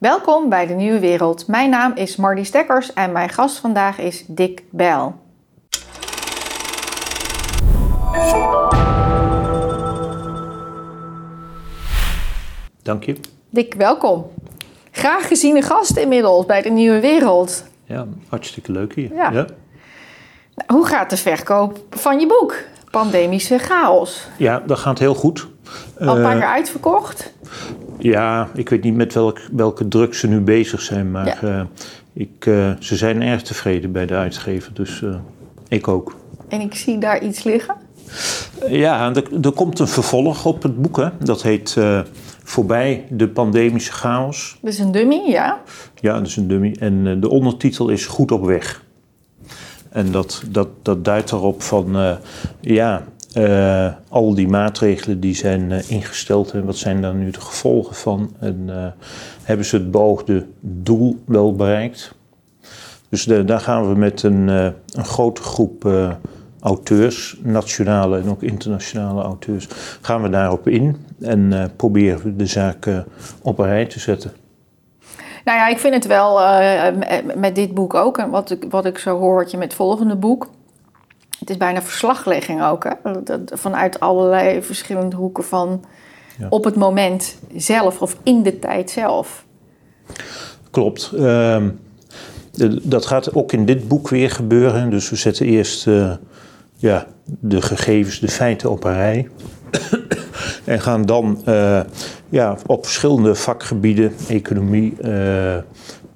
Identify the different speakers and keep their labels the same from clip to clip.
Speaker 1: Welkom bij de Nieuwe Wereld. Mijn naam is Marty Stekkers en mijn gast vandaag is Dick Bijl.
Speaker 2: Dank je.
Speaker 1: Dick, welkom. Graag geziene gast inmiddels bij de Nieuwe Wereld.
Speaker 2: Ja, hartstikke leuk hier.
Speaker 1: Ja. Nou, hoe gaat de verkoop van je boek? Pandemische chaos.
Speaker 2: Ja, dat gaat heel goed.
Speaker 1: Al een paar keer uitverkocht?
Speaker 2: Ja, ik weet niet met welk, welke druk ze nu bezig zijn, maar eh, ik, uh, ze zijn erg tevreden bij de uitgever, dus uh, ik ook.
Speaker 1: En ik zie daar iets liggen?
Speaker 2: Ja, er, er komt een vervolg op het boek, hè. dat heet Voorbij de pandemische chaos.
Speaker 1: Dat is een dummy, ja?
Speaker 2: Ja, dat is een dummy. En de ondertitel is Goed op weg. En dat, dat, dat duidt erop van, ja, uh, al die maatregelen die zijn uh, ingesteld en wat zijn daar nu de gevolgen van? En uh, hebben ze het beoogde doel wel bereikt? Dus daar gaan we met een, een grote groep auteurs, nationale en ook internationale auteurs, gaan we daarop in en proberen we de zaak op een rij te zetten.
Speaker 1: Nou ja, ik vind het wel met dit boek ook, en wat ik, wat ik zo hoor, wat je met het volgende boek het is bijna verslaglegging ook, hè? vanuit allerlei verschillende hoeken van op het moment zelf of in de tijd zelf.
Speaker 2: Klopt. Uh, dat gaat ook in dit boek weer gebeuren. Dus we zetten eerst uh, ja, de gegevens, de feiten op een rij. en gaan dan uh, ja, op verschillende vakgebieden, economie, uh,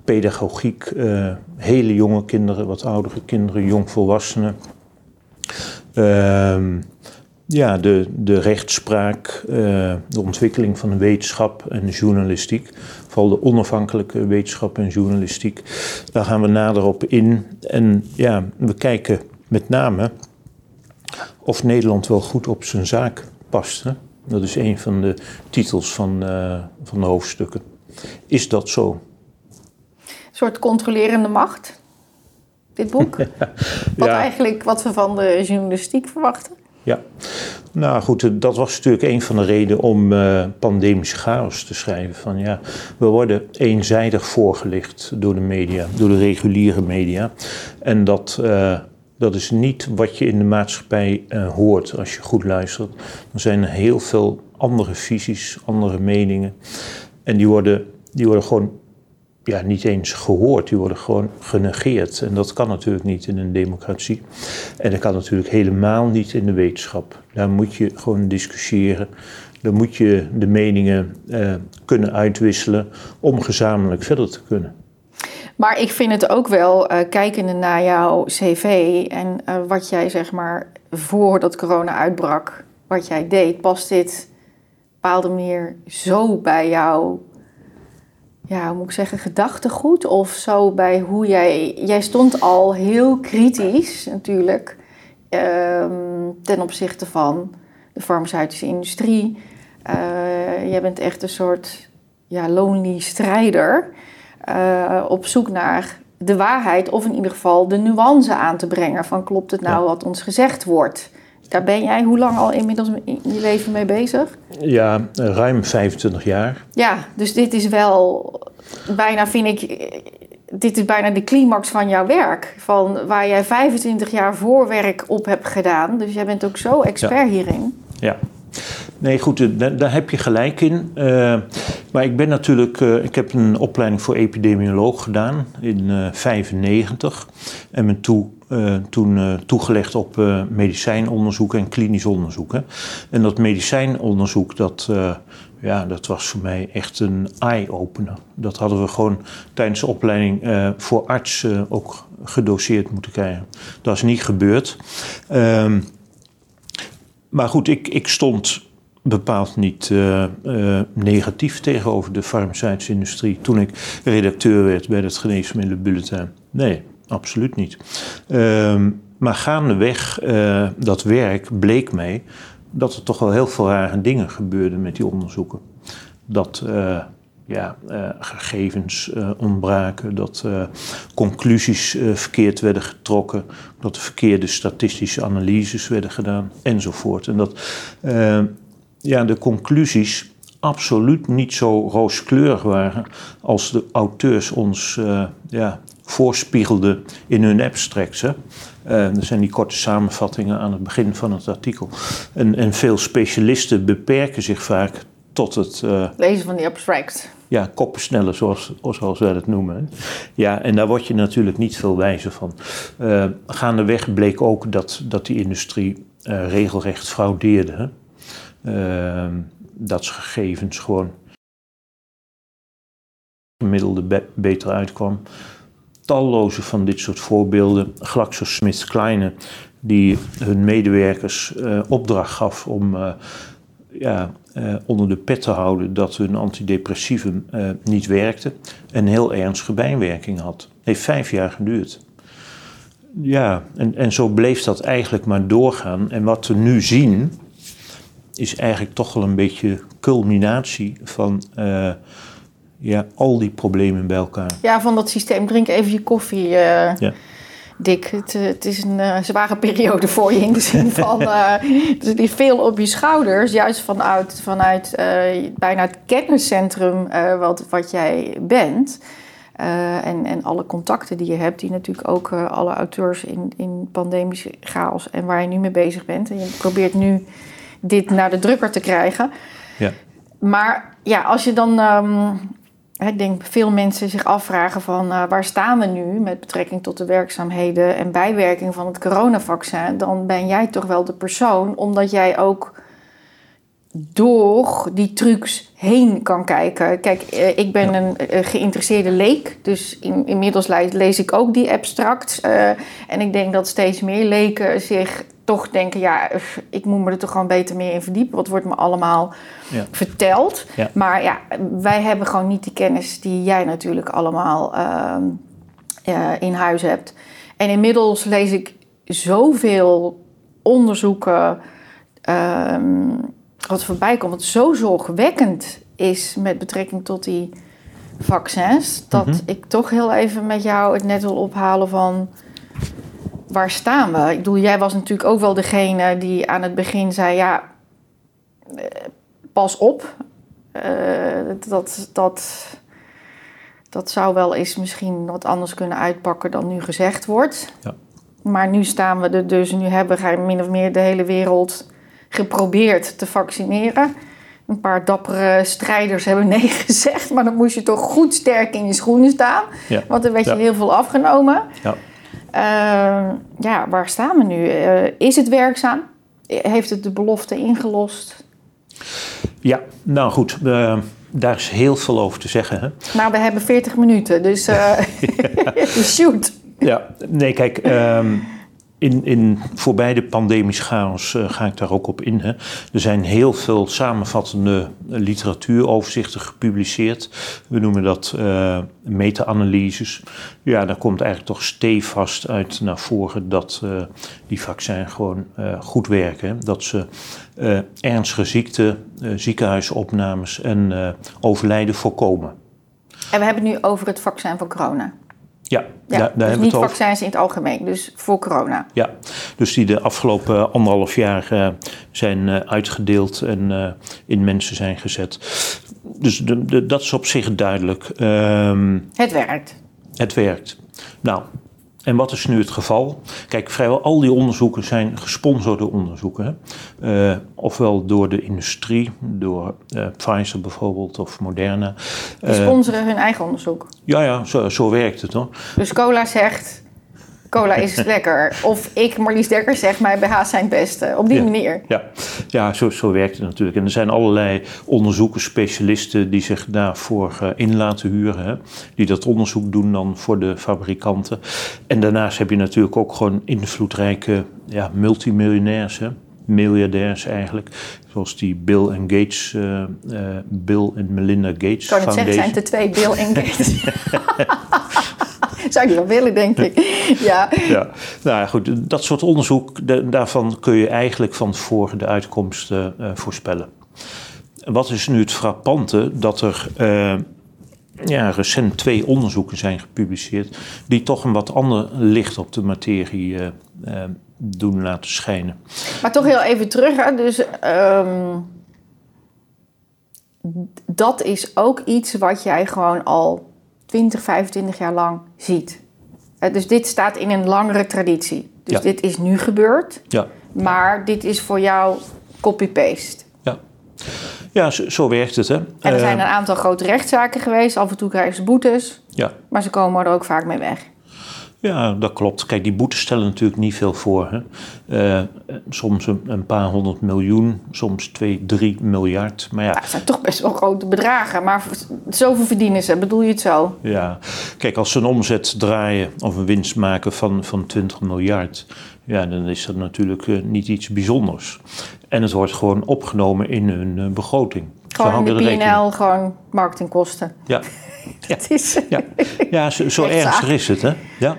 Speaker 2: pedagogiek, hele jonge kinderen, wat oudere kinderen, jongvolwassenen Ehm, ja, de, de rechtspraak, uh, de ontwikkeling van de wetenschap en journalistiek, vooral de onafhankelijke wetenschap en journalistiek, daar gaan we nader op in. En ja, we kijken met name of Nederland wel goed op zijn zaak past. Hè? Dat is een van de titels van, uh, van de hoofdstukken. Is dat zo?
Speaker 1: Een soort controlerende macht? Dit boek? wat eigenlijk wat we van de journalistiek verwachten?
Speaker 2: Ja, nou goed, dat was natuurlijk een van de redenen om uh, pandemische chaos te schrijven. Van ja, we worden eenzijdig voorgelicht door de media, door de reguliere media. En dat, uh, dat is niet wat je in de maatschappij uh, hoort als je goed luistert. Er zijn heel veel andere visies, andere meningen. En die worden, die worden gewoon ja, niet eens gehoord, die worden gewoon genegeerd. En dat kan natuurlijk niet in een democratie. En dat kan natuurlijk helemaal niet in de wetenschap. Daar moet je gewoon discussiëren. Daar moet je de meningen eh, kunnen uitwisselen om gezamenlijk verder te kunnen.
Speaker 1: Maar ik vind het ook wel, uh, kijkende naar jouw cv en uh, wat jij zeg maar voordat corona uitbrak, wat jij deed, past dit op een bepaalde manier zo bij jou ja, hoe moet ik zeggen, gedachtegoed of zo bij hoe jij. Jij stond al heel kritisch natuurlijk um, ten opzichte van de farmaceutische industrie. Uh, jij bent echt een soort ja, lonely strijder uh, op zoek naar de waarheid of in ieder geval de nuance aan te brengen van klopt het nou wat ons gezegd wordt. Daar ben jij hoe lang al inmiddels in je leven mee bezig?
Speaker 2: Ja, ruim 25 jaar.
Speaker 1: Ja, dus dit is wel bijna, vind ik, dit is bijna de climax van jouw werk. Van waar jij 25 jaar voorwerk op hebt gedaan. Dus jij bent ook zo expert hierin.
Speaker 2: Ja. Nee, goed, eh, daar, heb je gelijk in. Uh, maar ik ben natuurlijk, uh, ik heb een opleiding voor epidemioloog gedaan in 1995. Uh, en ben toe toen toegelegd op medicijnonderzoek en klinisch onderzoek. Hè. En dat medicijnonderzoek, dat, ja, dat was voor mij echt een eye-opener. Dat hadden we gewoon tijdens de opleiding voor arts ook gedoseerd moeten krijgen. Dat is niet gebeurd. Ehm, maar goed, ik, ik stond bepaald niet uh, uh, negatief tegenover de farmaceutische industrie toen ik redacteur werd bij het Geneesmiddelenbulletin. Nee, absoluut niet. Uh, maar gaandeweg uh, dat werk bleek mij dat er toch wel heel veel rare dingen gebeurden met die onderzoeken. Dat ja, gegevens ontbraken, dat conclusies verkeerd werden getrokken, dat er verkeerde statistische analyses werden gedaan enzovoort. En dat ja, de conclusies absoluut niet zo rooskleurig waren als de auteurs ons uh, ja, voorspiegelden in hun abstracts. Hè. Uh, er zijn die korte samenvattingen aan het begin van het artikel. En, en veel specialisten beperken zich vaak tot het... Uh,
Speaker 1: Lezen van die abstracts.
Speaker 2: Ja, koppensnellen, zoals, zoals wij dat noemen. Ja, en daar word je natuurlijk niet veel wijzer van. Uh, gaandeweg bleek ook dat, dat die industrie regelrecht fraudeerde. Ehm, dat gegevens gewoon gemiddelde be beter uitkwam. Talloze van dit soort voorbeelden. GlaxoSmithKline, die hun medewerkers uh, opdracht gaf om ja, uh, onder de pet te houden dat hun antidepressivum niet werkte en heel ernstige bijwerking had. Heeft vijf jaar geduurd. Ja, en, en zo bleef dat eigenlijk maar doorgaan. En wat we nu zien, is eigenlijk toch wel een beetje culminatie van uh, ja, al die problemen bij elkaar.
Speaker 1: Ja, van dat systeem. Drink even je koffie, uh, ja. Het, eh, het, is een zware periode voor je in de zin van... dus er is veel op je schouders, juist vanuit, vanuit bijna het kenniscentrum wat, wat jij bent... en, en alle contacten die je hebt, die natuurlijk ook alle auteurs in, in pandemische chaos en waar je nu mee bezig bent. En je probeert nu dit naar de drukker te krijgen. Ja. Maar ja, als je dan. Um, ik denk veel mensen zich afvragen van uh, waar staan we nu met betrekking tot de werkzaamheden en bijwerking van het coronavaccin, dan ben jij toch wel de persoon, omdat jij ook door die trucs heen kan kijken. Kijk, eh, ik ben een eh, geïnteresseerde leek, dus in, inmiddels lees ik ook die abstract. en ik denk dat steeds meer leken zich toch denken, ja, ik moet me er toch gewoon beter meer in verdiepen. Wat wordt me allemaal ja. verteld. Maar ja, wij hebben gewoon niet de kennis die jij natuurlijk allemaal uh, in huis hebt. En inmiddels lees ik zoveel onderzoeken uh, wat voorbij komt, wat zo zorgwekkend is met betrekking tot die vaccins, dat mhm. ik toch heel even met jou het net wil ophalen van waar staan we? Ik bedoel, jij was natuurlijk ook wel degene die aan het begin zei: ja, eh, pas op. Uh, dat, dat, dat zou wel eens misschien wat anders kunnen uitpakken dan nu gezegd wordt. Ja. Maar nu staan we er dus, nu hebben we min of meer de hele wereld geprobeerd te vaccineren. Een paar dappere strijders hebben nee gezegd, maar dan moest je toch goed sterk in je schoenen staan. Ja. Want er werd je heel veel afgenomen. Ja. Ehm, ja, waar staan we nu? Uh, is het werkzaam? Heeft het de belofte ingelost?
Speaker 2: Ja, nou goed, uh, daar is heel veel over te zeggen. Hè?
Speaker 1: Nou, we hebben 40 minuten, dus uh, shoot.
Speaker 2: Ja, nee, kijk, um, in, in voorbij de pandemische chaos uh, ga ik daar ook op in. Hè. Er zijn heel veel samenvattende literatuuroverzichten gepubliceerd. We noemen dat uh, meta-analyses. Ja, daar komt eigenlijk toch stevast uit naar voren dat die vaccins gewoon goed werken. Dat ze ernstige ziekte, ziekenhuisopnames en overlijden voorkomen.
Speaker 1: En we hebben het nu over het vaccin van corona.
Speaker 2: Ja,
Speaker 1: ja daar, dus niet vaccins in het algemeen, dus voor corona.
Speaker 2: Ja, dus die de afgelopen anderhalf jaar uh, zijn uh, uitgedeeld en uh, in mensen zijn gezet. Dus de, de, dat is op zich duidelijk.
Speaker 1: Um, het werkt.
Speaker 2: Het werkt. Nou, en wat is nu het geval? Kijk, vrijwel al die onderzoeken zijn gesponsorde onderzoeken. Uh, ofwel door de industrie, door uh, Pfizer bijvoorbeeld of Moderna.
Speaker 1: Die sponsoren hun eigen onderzoek?
Speaker 2: Ja, ja, zo, zo werkt het hoor.
Speaker 1: Dus cola zegt, cola is lekker. Of ik, Marlies Dekker, zeg mijn BH zijn het beste. Op die manier.
Speaker 2: Ja, ja zo, zo werkt het natuurlijk. En er zijn allerlei onderzoekers, specialisten die zich daarvoor uh, in laten huren. Hè, die dat onderzoek doen dan voor de fabrikanten. En daarnaast heb je natuurlijk ook gewoon invloedrijke ja, multimiljonairs. Hè, miljardairs eigenlijk. Zoals die Bill en Gates, uh, uh, Bill en Melinda Gates.
Speaker 1: Ik kan het zeggen, zijn er twee Bill en Gates. Zou ik wel willen, denk ik. ja.
Speaker 2: ja. Nou ja, goed. Dat soort onderzoek, daarvan kun je eigenlijk van tevoren de uitkomsten uh, voorspellen. Wat is nu het frappante? Dat er uh, ja, recent twee onderzoeken zijn gepubliceerd... die toch een wat ander licht op de materie uh, doen laten schijnen.
Speaker 1: Maar toch heel even terug. Hè? Dus... Um dat is ook iets wat jij gewoon al 20, 25 jaar lang ziet. Eh, dus dit staat in een langere traditie. Dus
Speaker 2: Ja.
Speaker 1: dit is nu gebeurd,
Speaker 2: Ja,
Speaker 1: maar dit is voor jou copy-paste.
Speaker 2: ja. ja zo, zo werkt het. Hè?
Speaker 1: En er zijn
Speaker 2: Eh,
Speaker 1: een aantal grote rechtszaken geweest. Af en toe krijgen ze boetes,
Speaker 2: ja.
Speaker 1: maar ze komen er ook vaak mee weg.
Speaker 2: Ja, dat klopt. Kijk, die boetes stellen natuurlijk niet veel voor. Hè? Eh, soms een, een paar honderd miljoen, soms twee, drie miljard. Maar ja,
Speaker 1: het zijn toch best wel grote bedragen, maar zoveel verdienen ze. Bedoel je het zo?
Speaker 2: ja, kijk, als ze een omzet draaien of een winst maken van, van 20 miljard, ja, dan is dat natuurlijk eh, niet iets bijzonders. En het wordt gewoon opgenomen in hun eh, begroting.
Speaker 1: Gewoon in de PNL, gewoon marketingkosten.
Speaker 2: Ja,
Speaker 1: Het is,
Speaker 2: ja, ja zo, zo ernstig is het. Hè? Ja.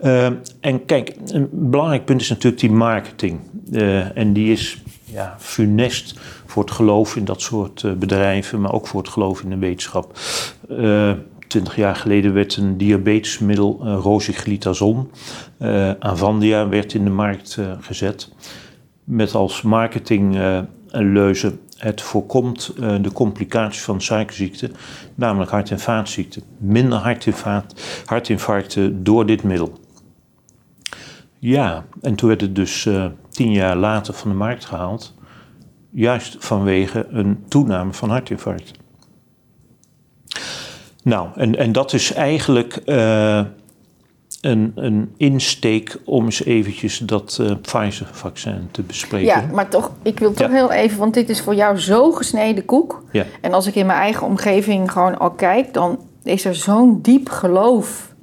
Speaker 2: Eh, en kijk, een belangrijk punt is natuurlijk die marketing. Eh, en die is ja, funest voor het geloof in dat soort eh, bedrijven, maar ook voor het geloof in de wetenschap. Eh, Twintig jaar geleden werd een diabetesmiddel, uh, rosiglitazon, Avandia, werd in de markt gezet. Met als marketingleuze het voorkomt eh, de complicaties van suikerziekte, namelijk hart- en vaatziekten. Minder hartinfarct, hartinfarcten door dit middel. Ja, en toen werd het dus eh, tien jaar later van de markt gehaald, juist vanwege een toename van hartinfarct. Nou, en, en dat is eigenlijk eh, een, een insteek om eens eventjes dat eh, Pfizer-vaccin te bespreken.
Speaker 1: ja, maar toch, ik wil toch
Speaker 2: Ja.
Speaker 1: heel even, want dit is voor jou zo gesneden koek.
Speaker 2: Ja.
Speaker 1: En als ik in mijn eigen omgeving gewoon al kijk, dan is er zo'n diep geloof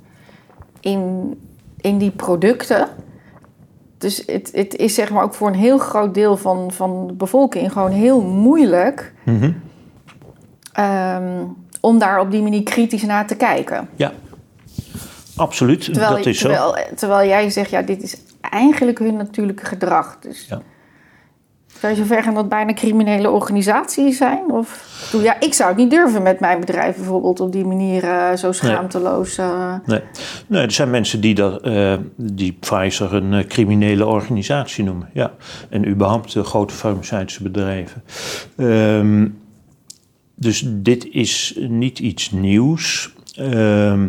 Speaker 1: in, in die producten. Dus het, het is zeg maar ook voor een heel groot deel van, van de bevolking gewoon heel moeilijk
Speaker 2: Mhm.
Speaker 1: ehm, om daar op die manier kritisch naar te kijken.
Speaker 2: Ja, absoluut.
Speaker 1: Terwijl,
Speaker 2: dat is zo.
Speaker 1: terwijl, terwijl jij zegt, ja, dit is eigenlijk hun natuurlijke gedrag. Dus
Speaker 2: Ja.
Speaker 1: zou je zover gaan dat bijna criminele organisaties zijn? Of, ja, ik zou het niet durven met mijn bedrijf bijvoorbeeld op die manier eh, zo schaamteloos. eh,
Speaker 2: Nee. nee, er zijn mensen die, dat, eh, die Pfizer een eh, criminele organisatie noemen. Ja. En überhaupt eh, grote farmaceutische bedrijven. Ehm, dus dit is niet iets nieuws. Ehm,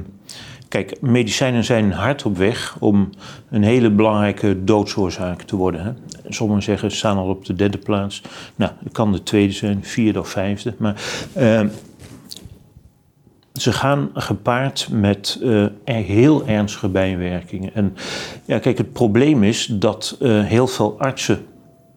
Speaker 2: kijk, medicijnen zijn hard op weg om een hele belangrijke doodsoorzaak te worden. Hè? Sommigen zeggen, ze staan al op de derde plaats. Nou, het kan de tweede zijn, vierde of vijfde. Maar ehm, ze gaan gepaard met eh, heel ernstige bijwerkingen. En ja, kijk, het probleem is dat eh, heel veel artsen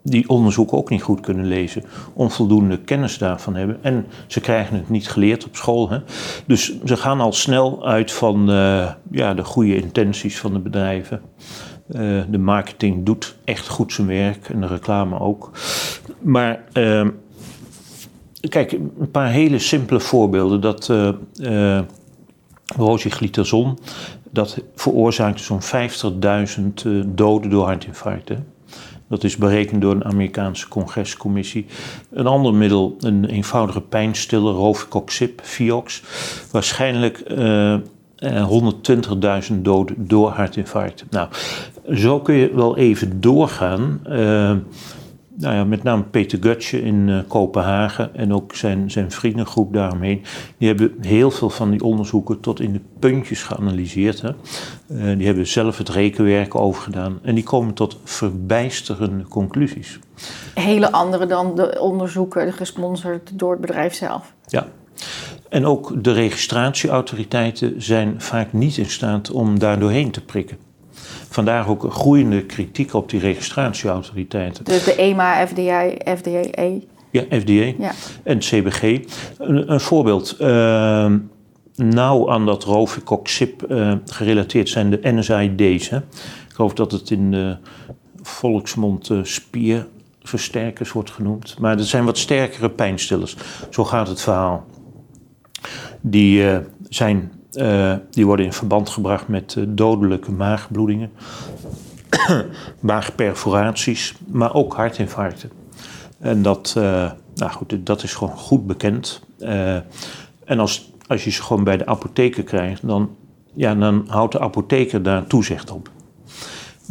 Speaker 2: die onderzoeken ook niet goed kunnen lezen, onvoldoende kennis daarvan hebben. En ze krijgen het niet geleerd op school. Hè? Dus ze gaan al snel uit van eh, ja, de goede intenties van de bedrijven. Eh, de marketing doet echt goed zijn werk en de reclame ook. Maar ehm, Kijk, een paar hele simpele voorbeelden. Dat uh, uh, rosiglitazon, dat veroorzaakt zo'n 50.000 uh, doden door hartinfarcten. Dat is berekend door een Amerikaanse congrescommissie. Een ander middel, een eenvoudige pijnstiller, Rovicoxib, Viox. Waarschijnlijk uh, 120.000 doden door hartinfarcten. Nou, zo kun je wel even doorgaan. Uh, nou ja, met name Peter Gutje in uh, Kopenhagen en ook zijn, zijn vriendengroep daaromheen. Die hebben heel veel van die onderzoeken tot in de puntjes geanalyseerd. Hè. Uh, die hebben zelf het rekenwerk overgedaan en die komen tot verbijsterende conclusies.
Speaker 1: Hele andere dan de onderzoeken gesponsord door het bedrijf zelf.
Speaker 2: Ja. En ook de registratieautoriteiten zijn vaak niet in staat om daar doorheen te prikken. Vandaar ook groeiende kritiek op die registratieautoriteiten.
Speaker 1: Dus de EMA, FDA, FDA.
Speaker 2: Ja, FDA
Speaker 1: Ja.
Speaker 2: en CBG. Een, een voorbeeld. Uh, nauw aan dat Rovicoxib uh, gerelateerd zijn de NSAID's. Hè. Ik geloof dat het in de volksmond uh, spierversterkers wordt genoemd. Maar dat zijn wat sterkere pijnstillers. Zo gaat het verhaal. Die, uh, zijn, uh, die worden in verband gebracht met uh, dodelijke maagbloedingen, maagperforaties, maar ook hartinfarcten. En dat, uh, nou goed, dat is gewoon goed bekend. En als, als je ze gewoon bij de apotheker krijgt, dan, ja, dan houdt de apotheker daar toezicht op.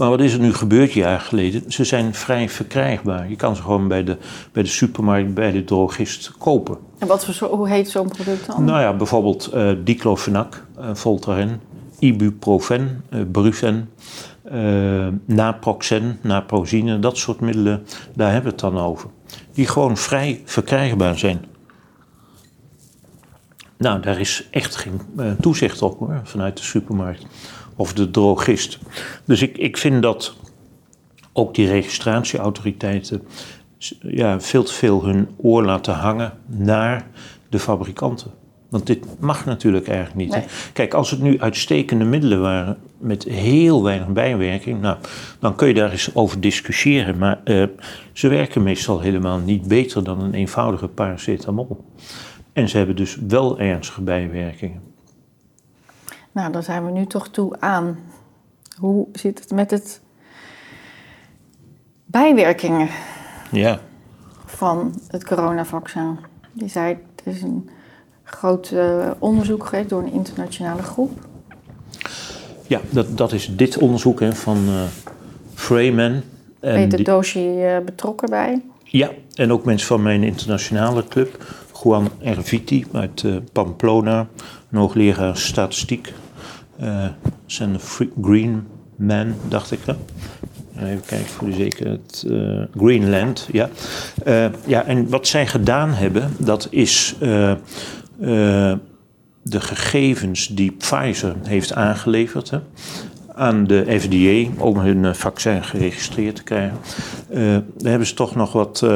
Speaker 2: Maar wat is er nu gebeurd jaar geleden? Ze zijn vrij verkrijgbaar. Je kan ze gewoon bij de, bij de supermarkt, bij de drogist kopen.
Speaker 1: En wat voor, hoe heet zo'n product dan?
Speaker 2: Nou ja, bijvoorbeeld uh, diclofenac, uh, Voltaren, ibuprofen, uh, Brufen, naproxen, naprozine, dat soort middelen, daar hebben we het dan over. Die gewoon vrij verkrijgbaar zijn. Nou, daar is echt geen toezicht op hoor, vanuit de supermarkt of de drogist. Dus ik, ik vind dat ook die registratieautoriteiten ja, veel te veel hun oor laten hangen naar de fabrikanten. Want dit mag natuurlijk eigenlijk niet. Kijk, als het nu uitstekende middelen waren met heel weinig bijwerking, nou, dan kun je daar eens over discussiëren. Maar uh, ze werken meestal helemaal niet beter dan een eenvoudige paracetamol. En ze hebben dus wel ernstige bijwerkingen.
Speaker 1: Nou, dan zijn we nu toch toe aan. Hoe zit het met het bijwerkingen
Speaker 2: ja.
Speaker 1: van het coronavaccin? Je zei, het is een groot uh, onderzoek geweest door een internationale groep.
Speaker 2: Ja, dat, dat is dit onderzoek hè, van uh, Freeman.
Speaker 1: Peter Doshi uh, betrokken bij?
Speaker 2: Ja, en ook mensen van mijn internationale club. Juan Erviti uit Pamplona, een hoogleraar statistiek. Uh, zijn Green Man, dacht ik. Even kijken voor de zekerheid. Uh, Greenland, ja. Uh, ja, en wat zij gedaan hebben, dat is de gegevens die Pfizer heeft aangeleverd aan de FDA om hun vaccin geregistreerd te krijgen. daar hebben ze toch nog wat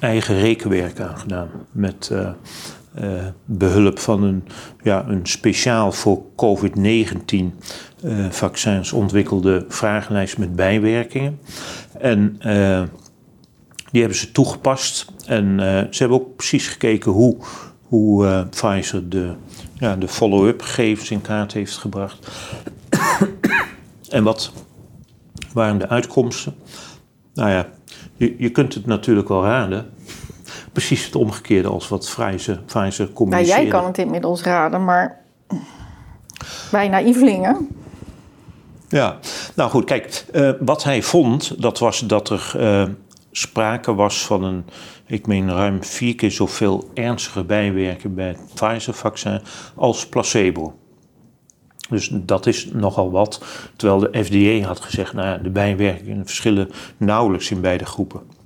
Speaker 2: eigen rekenwerk aan gedaan. Met uh, behulp van een, ja, een speciaal voor COVID-19 uh, vaccins ontwikkelde vragenlijst met bijwerkingen. En uh, die hebben ze toegepast. En ze hebben ook precies gekeken hoe, hoe Pfizer de, ja, de follow-up gegevens in kaart heeft gebracht. en wat waren de uitkomsten? Nou ja, je, je kunt het natuurlijk wel raden precies het omgekeerde als wat Pfizer, Pfizer.
Speaker 1: Nou, jij kan het inmiddels raden, maar wij naïvelingen...
Speaker 2: Ja, nou goed, kijk, uh, wat hij vond, dat was dat er uh, sprake was van een, ik meen ruim vier keer zoveel ernstige bijwerkingen bij het Pfizer-vaccin als placebo. Dus dat is nogal wat, terwijl de FDA had gezegd, nou ja, de bijwerkingen verschillen nauwelijks in beide groepen.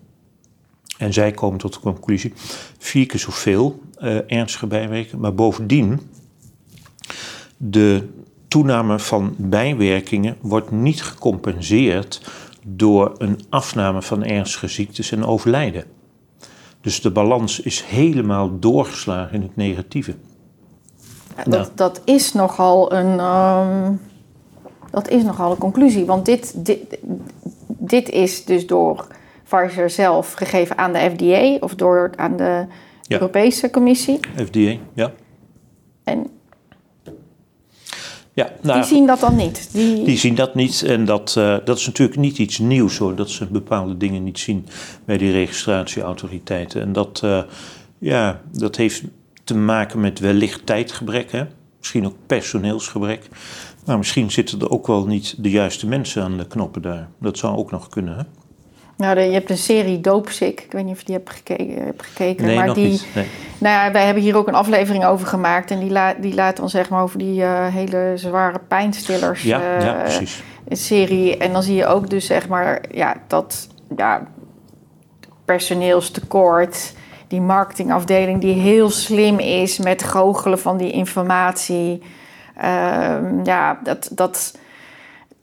Speaker 2: En zij komen tot de conclusie, vier keer zoveel uh, ernstige bijwerkingen. Maar bovendien, de toename van bijwerkingen wordt niet gecompenseerd door een afname van ernstige ziektes en overlijden. Dus de balans is helemaal doorgeslagen in het negatieve.
Speaker 1: Ja, dat, nou. dat, is nogal een, um, dat is nogal een conclusie. Want dit, dit, dit is dus door Pfizer zelf gegeven aan de FDA of door aan de Europese Commissie?
Speaker 2: FDA, ja.
Speaker 1: En
Speaker 2: ja, nou,
Speaker 1: die zien dat dan niet?
Speaker 2: Die, die zien dat niet en dat, uh, dat is natuurlijk niet iets nieuws hoor, dat ze bepaalde dingen niet zien bij die registratieautoriteiten. En dat, uh, ja, dat heeft te maken met wellicht tijdgebrek, hè? misschien ook personeelsgebrek. Maar misschien zitten er ook wel niet de juiste mensen aan de knoppen daar. Dat zou ook nog kunnen. Hè?
Speaker 1: Nou, je hebt een serie Doopsick. Ik weet niet of je die hebt gekeken. Hebt gekeken
Speaker 2: nee,
Speaker 1: maar
Speaker 2: nog
Speaker 1: die,
Speaker 2: niet. Nee.
Speaker 1: Nou ja, wij hebben hier ook een aflevering over gemaakt. En die, la, die laat dan zeg maar over die uh, hele zware pijnstillers.
Speaker 2: Ja,
Speaker 1: uh,
Speaker 2: ja, precies.
Speaker 1: Serie. En dan zie je ook dus zeg maar ja, dat ja, personeelstekort. Die marketingafdeling die heel slim is met goochelen van die informatie. Uh, ja, dat... dat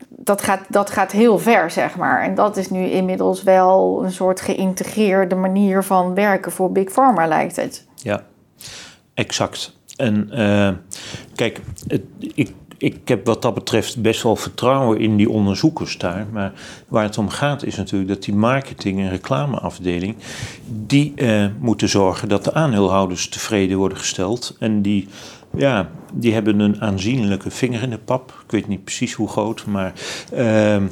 Speaker 1: dat gaat, dat gaat heel ver, zeg maar. En dat is nu inmiddels wel een soort geïntegreerde manier van werken voor Big Pharma, lijkt het.
Speaker 2: Ja, exact. En uh, kijk, ik, ik heb wat dat betreft best wel vertrouwen in die onderzoekers daar. Maar waar het om gaat is natuurlijk dat die marketing- en reclameafdeling... die uh, moeten zorgen dat de aandeelhouders tevreden worden gesteld. En die ja, die hebben een aanzienlijke vinger in de pap. Ik weet niet precies hoe groot, maar uh,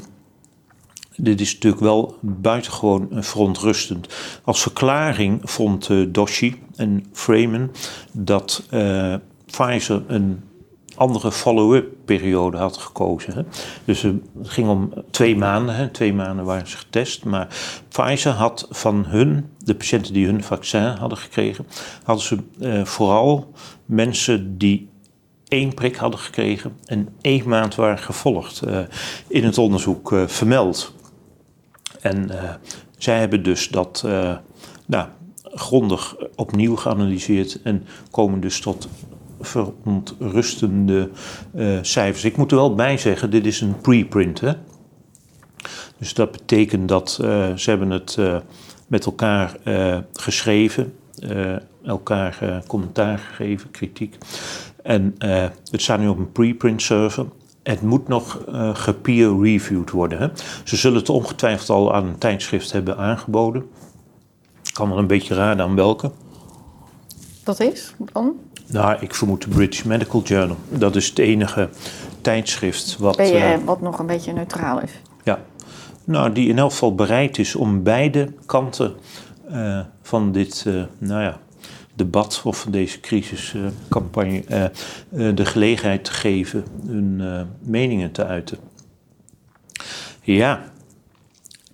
Speaker 2: dit is natuurlijk wel buitengewoon verontrustend. Als verklaring vond uh, Doshi en Freeman dat uh, Pfizer een andere follow-up periode had gekozen. Hè. Dus het ging om twee maanden. Hè. Twee maanden waren ze getest. Maar Pfizer had van hun, de patiënten die hun vaccin hadden gekregen, hadden ze eh, vooral mensen die één prik hadden gekregen en één maand waren gevolgd uh, in het onderzoek uh, vermeld. En uh, zij hebben dus dat nou, grondig opnieuw geanalyseerd en komen dus tot verontrustende cijfers. Ik moet er wel bij zeggen, dit is een preprint. Hè? Dus dat betekent dat ze hebben het met elkaar geschreven, elkaar commentaar gegeven, kritiek. En uh, het staat nu op een preprint server. Het moet nog uh, gepeer-reviewed worden. Hè? Ze zullen het ongetwijfeld al aan een tijdschrift hebben aangeboden. Ik kan wel een beetje raden aan welke.
Speaker 1: Dat is dan?
Speaker 2: Nou, ik vermoed de British Medical Journal. Dat is het enige tijdschrift wat...
Speaker 1: Je, uh, wat nog een beetje neutraal is.
Speaker 2: Ja. Nou, die in elk geval bereid is om beide kanten uh, van dit, nou ja, debat of deze crisiscampagne uh, uh, de gelegenheid te geven hun uh, meningen te uiten. Ja,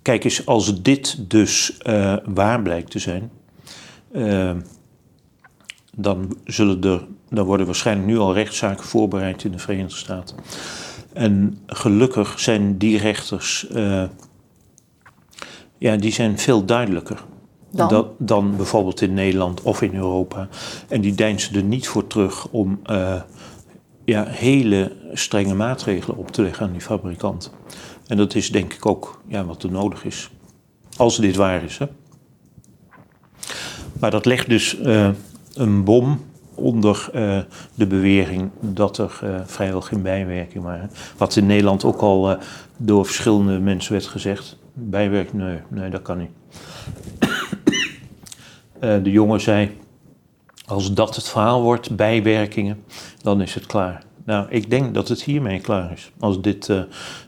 Speaker 2: kijk eens, als dit dus waar blijkt te zijn, dan, zullen er, dan worden waarschijnlijk nu al rechtszaken voorbereid in de Verenigde Staten. En gelukkig zijn die rechters, ja, die zijn veel duidelijker. Dan? Dan bijvoorbeeld in Nederland of in Europa. En die deinzen er niet voor terug om uh, ja, hele strenge maatregelen op te leggen aan die fabrikant. En dat is denk ik ook ja, wat er nodig is. Als dit waar is. Hè. Maar dat legt dus uh, een bom onder uh, de bewering dat er vrijwel geen bijwerking waren. Wat in Nederland ook al door verschillende mensen werd gezegd. Bijwerking, nee, nee dat kan niet. Eh, de jongen zei, als dat het verhaal wordt, bijwerkingen, dan is het klaar. Nou, ik denk dat het hiermee klaar is. Als dit uh,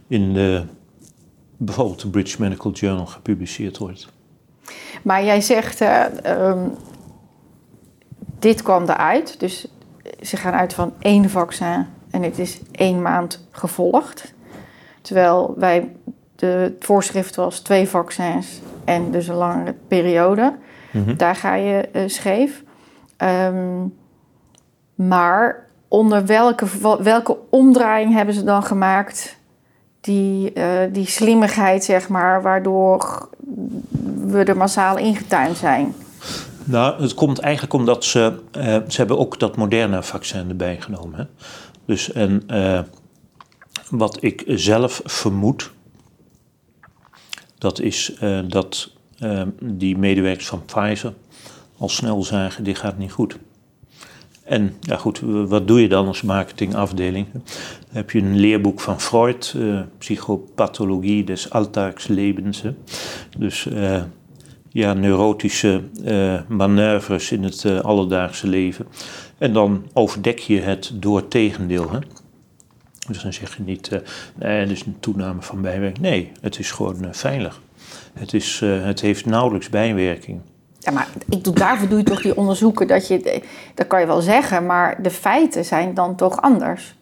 Speaker 2: in de, bijvoorbeeld de British Medical Journal gepubliceerd wordt.
Speaker 1: Maar jij zegt, uh, um, dit kwam eruit. Dus ze gaan uit van één vaccin en het is één maand gevolgd. Terwijl wij, de, voorschrift was twee vaccins en dus een langere periode. Mhm. Daar ga je uh, scheef. Um, maar onder welke, welke omdraaiing hebben ze dan gemaakt? Die, uh, die slimmigheid, zeg maar, waardoor we er massaal ingetuind zijn.
Speaker 2: Nou, het komt eigenlijk omdat ze, uh, ze hebben ook dat moderne vaccin erbij genomen. Hè? Dus en uh, wat ik zelf vermoed, dat is dat Ehm, die medewerkers van Pfizer al snel zagen, dit gaat niet goed. En ja goed, wat doe je dan als marketingafdeling? heb je een leerboek van Freud, uh, Psychopathologie des Alltagslebens. Dus uh, ja, neurotische uh, manoeuvres in het alledaagse leven. En dan overdek je het door tegendeel. Hè? Dus dan zeg je niet, nee, er is een toename van bijwerking. Nee, het is gewoon veilig. Het, is, uh, het heeft nauwelijks bijwerking.
Speaker 1: Ja, maar ik doe, daarvoor doe je toch die onderzoeken. Dat, je, dat kan je wel zeggen, maar de feiten zijn dan toch anders.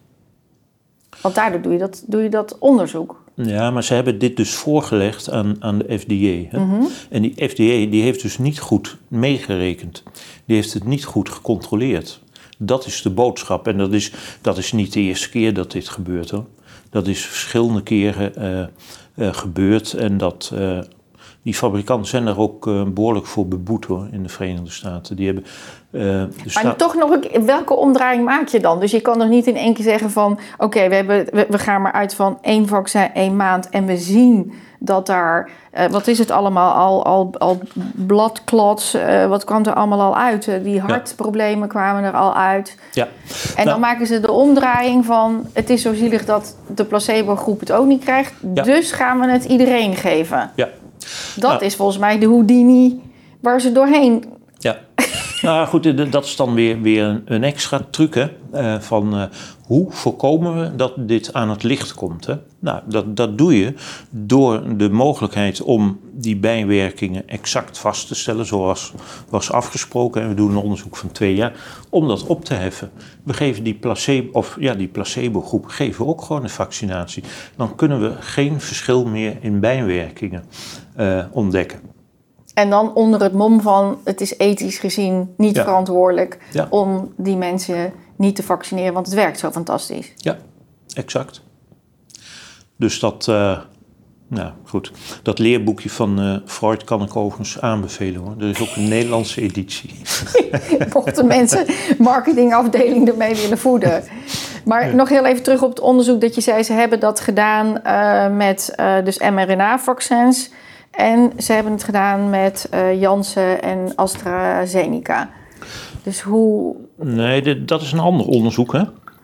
Speaker 1: Want daardoor doe je dat, doe je dat onderzoek.
Speaker 2: Ja, maar ze hebben dit dus voorgelegd aan, aan de FDA. Hè? Mm -hmm. En die FDA die heeft dus niet goed meegerekend. Die heeft het niet goed gecontroleerd. Dat is de boodschap. En dat is, dat is niet de eerste keer dat dit gebeurt hoor. Dat is verschillende keren uh, uh, gebeurd. En dat uh, die fabrikanten zijn er ook uh, behoorlijk voor beboet hoor, in de Verenigde Staten. Die hebben,
Speaker 1: uh, maar toch nog, welke omdraaiing maak je dan? Dus je kan nog niet in één keer zeggen van... oké, okay, we, hebben, we, we, gaan maar uit van één vaccin, één maand... en we zien dat daar, uh, wat is het allemaal, al, al, al bladklots... wat kwam er allemaal al uit? die hartproblemen ja. kwamen er al uit.
Speaker 2: Ja.
Speaker 1: En nou, dan maken ze de omdraaiing van... het is zo zielig dat de placebo-groep het ook niet krijgt... Ja. dus gaan we het iedereen geven.
Speaker 2: Ja.
Speaker 1: Dat nou. is volgens mij de Houdini waar ze doorheen.
Speaker 2: Ja. Nou goed, dat is dan weer, weer een, extra truc. Hè? Uh, van uh, hoe voorkomen we dat dit aan het licht komt? Hè? Nou, dat, dat doe je door de mogelijkheid om die bijwerkingen exact vast te stellen, zoals was afgesproken. En we doen een onderzoek van twee jaar, om dat op te heffen. We geven die placebo, of ja, die placebo-groep geven ook gewoon een vaccinatie. Dan kunnen we geen verschil meer in bijwerkingen uh, ontdekken.
Speaker 1: En dan onder het mom van het is ethisch gezien niet verantwoordelijk om die mensen niet te vaccineren, want het werkt zo fantastisch.
Speaker 2: Ja, exact. Dus dat, uh, nou goed, dat leerboekje van uh, Freud kan ik overigens aanbevelen hoor. Er is ook een Nederlandse editie.
Speaker 1: Mochten mensen marketingafdeling ermee willen voeden. Maar nog heel even terug op het onderzoek dat je zei, ze hebben dat gedaan uh, met dus mRNA-vaccins. En ze hebben het gedaan met uh, Janssen en AstraZeneca. Dus hoe.
Speaker 2: Nee, dat is een ander onderzoek. Hè?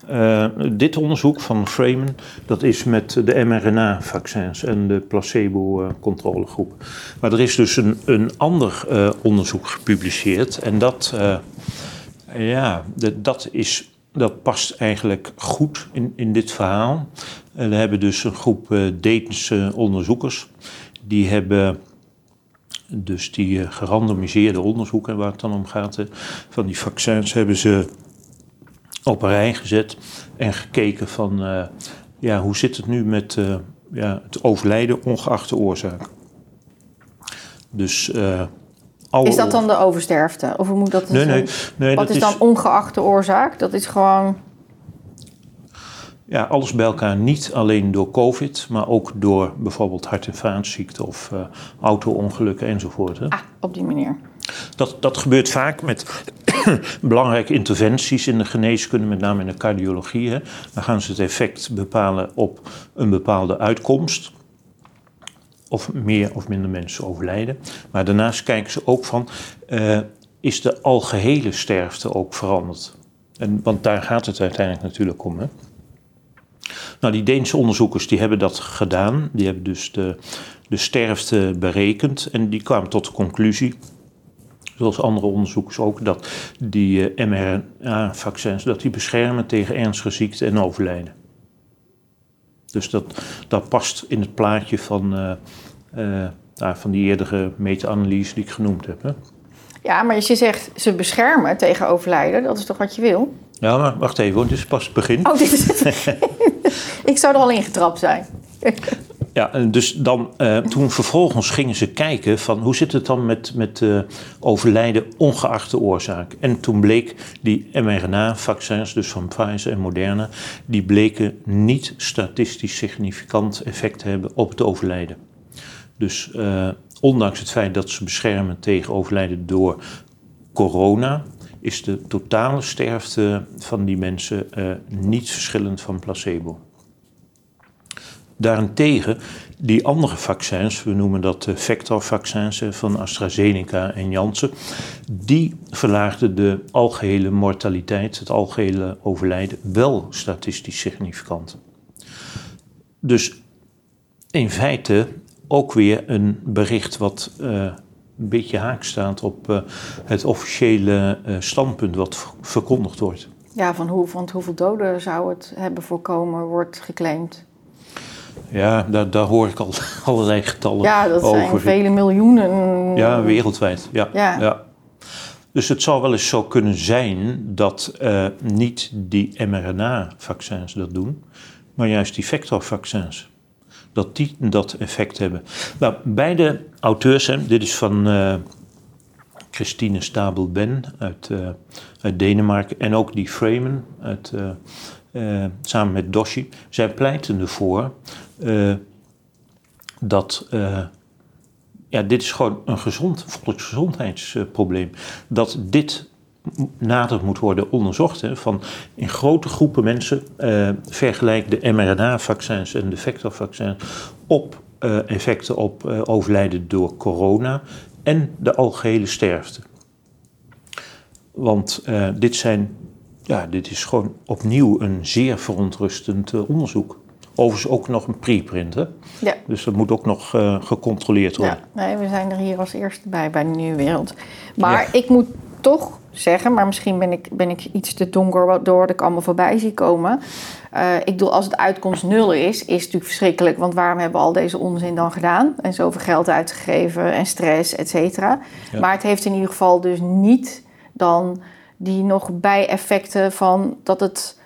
Speaker 2: Uh, dit onderzoek van Freeman, dat is met de mRNA-vaccins en de placebo-controlegroep. Maar er is dus een, een ander uh, onderzoek gepubliceerd. En dat, ja, dat, is, dat past eigenlijk goed in, in dit verhaal. we hebben dus een groep Detense onderzoekers die hebben dus die eh, gerandomiseerde onderzoeken waar het dan om gaat, van die vaccins hebben ze op een rij gezet en gekeken van uh, ja, hoe zit het nu met uh, ja, het overlijden ongeacht de oorzaak. Dus
Speaker 1: alle is dat dan de oversterfte? Of hoe moet dat?
Speaker 2: Nee, nee, nee,
Speaker 1: Wat is dan ongeacht de oorzaak? Dat is gewoon.
Speaker 2: Ja, alles bij elkaar niet alleen door COVID, maar ook door bijvoorbeeld hart- en vaatziekten of uh, auto-ongelukken enzovoort. Hè.
Speaker 1: Ah, op die manier.
Speaker 2: Dat, dat gebeurt vaak met belangrijke interventies in de geneeskunde, met name in de cardiologie. Hè. Dan gaan ze het effect bepalen op een bepaalde uitkomst. Of meer of minder mensen overlijden. Maar daarnaast kijken ze ook van, uh, is de algehele sterfte ook veranderd? En, want daar gaat het uiteindelijk natuurlijk om. Hè. Nou, die Deense onderzoekers die hebben dat gedaan. Die hebben dus de, de sterfte berekend en die kwamen tot de conclusie, zoals andere onderzoekers ook, dat die uh, mRNA-vaccins dat die beschermen tegen ernstige ziekte en overlijden. Dus dat, dat past in het plaatje van, uh, uh, van die eerdere meta-analyse die ik genoemd heb. Hè?
Speaker 1: Ja, maar als je zegt ze beschermen tegen overlijden, dat is toch wat je wil?
Speaker 2: Ja, maar wacht even, want dit is pas het begin.
Speaker 1: Oh, dit is het. ik zou er al ingetrapt zijn.
Speaker 2: Ja, dus dan, uh, toen vervolgens gingen ze kijken van hoe zit het dan met, met uh, overlijden ongeacht de oorzaak. En toen bleek die mRNA-vaccins, dus van Pfizer en Moderna, die bleken niet statistisch significant effect te hebben op het overlijden. Dus uh, ondanks het feit dat ze beschermen tegen overlijden door corona, is de totale sterfte van die mensen niet verschillend van placebo. Daarentegen, die andere vaccins, we noemen dat de vectorvaccins van AstraZeneca en Janssen, die verlaagden de algehele mortaliteit, het algehele overlijden, wel statistisch significant. Dus in feite ook weer een bericht wat uh, een beetje haak staat op het officiële standpunt wat verkondigd wordt.
Speaker 1: Ja, van, van hoeveel doden zou het hebben voorkomen, wordt geclaimd.
Speaker 2: Ja, daar, daar hoor ik al allerlei getallen
Speaker 1: Ja, dat
Speaker 2: over.
Speaker 1: zijn vele miljoenen.
Speaker 2: Ja, wereldwijd. Ja,
Speaker 1: Ja.
Speaker 2: ja. Dus het zou wel eens zo kunnen zijn dat uh, niet die mRNA-vaccins dat doen, maar juist die vectorvaccins. Dat die dat effect hebben. Nou, beide auteurs, hè, dit is van uh, Christine Stabel-Ben uit, uh, uit Denemarken en ook die Freeman uit, uh, samen met Doshi. Zij pleiten ervoor dat ja, dit is gewoon een gezond, volksgezondheidsprobleem. Dat dit nader moet worden onderzocht. Hè, van in grote groepen mensen vergelijk de mRNA-vaccins en de vectorvaccins op effecten op overlijden door corona en de algehele sterfte. Want dit, zijn, ja, dit is gewoon opnieuw een zeer verontrustend onderzoek. Overigens ook nog een preprint, hè?
Speaker 1: Ja.
Speaker 2: Dus dat moet ook nog uh, gecontroleerd worden.
Speaker 1: Ja, nee, we zijn er hier als eerste bij, bij de Nieuwe Wereld. Maar ja. ik moet toch zeggen, maar misschien ben ik, ben ik iets te donker door wat ik allemaal voorbij zie komen. Uh, ik bedoel, als het uitkomst nul is, is het natuurlijk verschrikkelijk. Want waarom hebben we al deze onzin dan gedaan? En zoveel geld uitgegeven en stress, et cetera. Maar het heeft in ieder geval dus niet dan die nog bijeffecten van dat het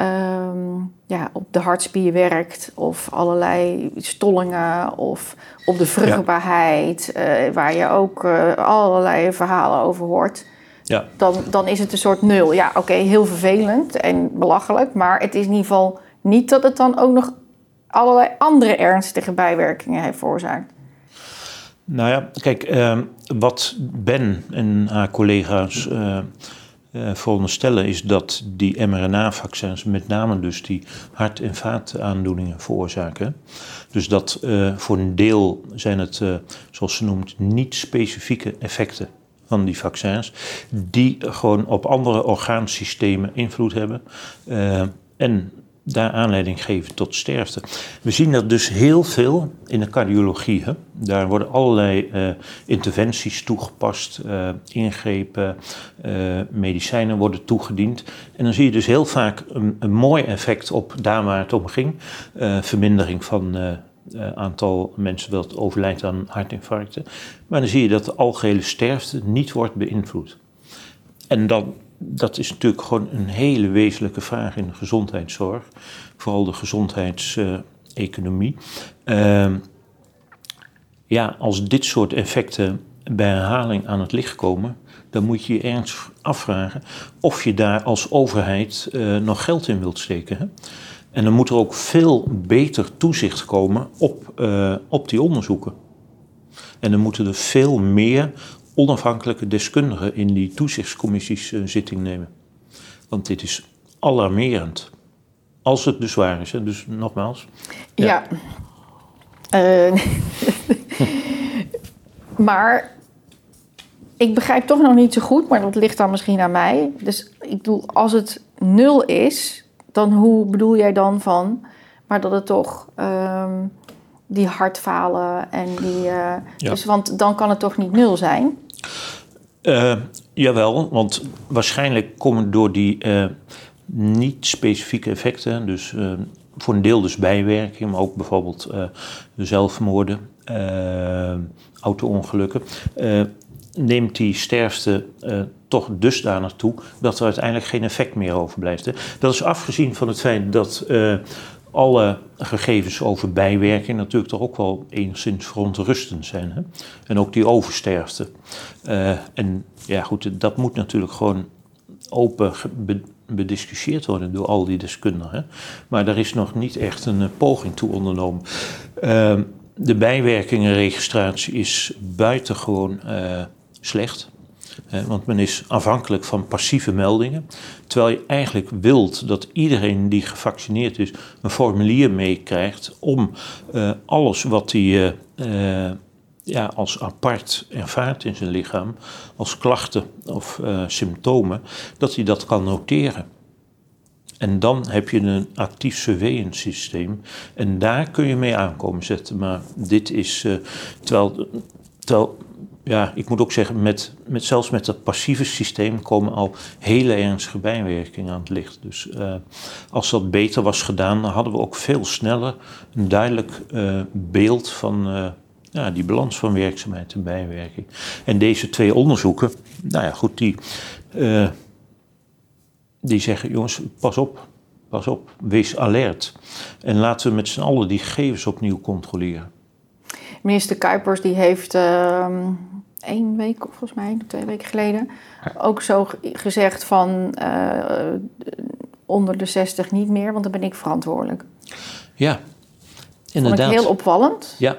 Speaker 1: um, ja, op de hartspier werkt, of allerlei stollingen, of op de vruchtbaarheid, uh, waar je ook uh, allerlei verhalen over hoort. Ja. Dan, dan is het een soort nul. Ja, oké, heel vervelend en belachelijk, maar het is in ieder geval niet dat het dan ook nog allerlei andere ernstige bijwerkingen heeft veroorzaakt.
Speaker 2: Nou ja, kijk, uh, wat Ben en haar collega's uh, uh, veronderstellen is dat die mRNA-vaccins met name dus die hart- en vaataandoeningen veroorzaken. Dus dat uh, voor een deel zijn het, uh, zoals ze noemt, niet specifieke effecten van die vaccins, die gewoon op andere orgaansystemen invloed hebben. en daar aanleiding geven tot sterfte. We zien dat dus heel veel in de cardiologie. Hè? Daar worden allerlei uh, interventies toegepast, uh, ingrepen, uh, medicijnen worden toegediend. En dan zie je dus heel vaak een, mooi effect op daar waar het om ging. vermindering van aantal mensen dat overlijdt aan hartinfarcten. Maar dan zie je dat de algehele sterfte niet wordt beïnvloed. En dan dat is natuurlijk gewoon een hele wezenlijke vraag in de gezondheidszorg. Vooral de gezondheidseconomie. Uh, ja, als dit soort effecten bij herhaling aan het licht komen, dan moet je je ernstig afvragen of je daar als overheid uh, nog geld in wilt steken. Hè? En dan moet er ook veel beter toezicht komen op, uh, op die onderzoeken. En dan moeten er veel meer onafhankelijke deskundigen in die toezichtscommissies uh, zitting nemen. Want dit is alarmerend. Als het dus waar is, hè? dus nogmaals.
Speaker 1: Ja. ja. Uh, maar ik begrijp toch nog niet zo goed, maar dat ligt dan misschien aan mij. Dus ik bedoel, als het nul is, dan hoe bedoel jij dan van, maar dat het toch um, die hartfalen en die. Uh, ja. Dus want dan kan het toch niet nul zijn?
Speaker 2: Uh, jawel, want waarschijnlijk komen door die uh, niet specifieke effecten, dus uh, voor een deel dus bijwerking, maar ook bijvoorbeeld zelfmoorden, auto-ongelukken, neemt die sterfte toch dusdanig toe dat er uiteindelijk geen effect meer overblijft. Hè. Dat is afgezien van het feit dat alle gegevens over bijwerking natuurlijk toch ook wel enigszins verontrustend zijn. Hè? En ook die oversterfte. Uh, en ja, goed, dat moet natuurlijk gewoon open bediscussieerd worden door al die deskundigen. Maar daar is nog niet echt een uh, poging toe ondernomen. Uh, de bijwerkingenregistratie is buitengewoon slecht want men is afhankelijk van passieve meldingen. Terwijl je eigenlijk wilt dat iedereen die gevaccineerd is een formulier meekrijgt om uh, alles wat hij uh, ja, als apart ervaart in zijn lichaam, als klachten of symptomen, dat hij dat kan noteren. En dan heb je een actief surveillance systeem. En daar kun je mee aankomen zetten. Maar dit is, terwijl, terwijl ja, ik moet ook zeggen, met, met, zelfs met dat passieve systeem komen al hele ernstige bijwerkingen aan het licht. Dus uh, als dat beter was gedaan, dan hadden we ook veel sneller een duidelijk uh, beeld van uh, ja, die balans van werkzaamheid en bijwerking. En deze twee onderzoeken, nou ja, goed, die, die zeggen: jongens, pas op, pas op, wees alert. En laten we met z'n allen die gegevens opnieuw controleren.
Speaker 1: Minister Kuipers die heeft ehm, één week, of volgens mij twee weken geleden, ook zo gezegd van uh, onder de 60 niet meer, want dan ben ik verantwoordelijk.
Speaker 2: Ja, inderdaad.
Speaker 1: Vond ik heel opvallend.
Speaker 2: Ja.